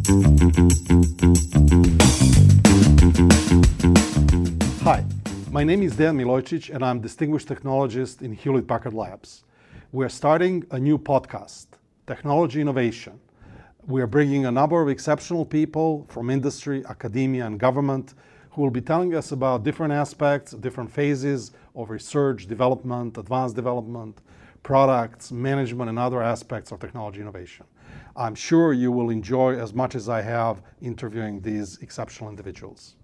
Hi, my name is Dan Milojicic, and I'm Distinguished Technologist in Hewlett Packard Labs. We're starting a new podcast, Technology Innovation. We are bringing a number of exceptional people from industry, academia, and government who will be telling us about different aspects, different phases of research, development, advanced development, products, management, and other aspects of technology innovation. I'm sure you will enjoy as much as I have interviewing these exceptional individuals.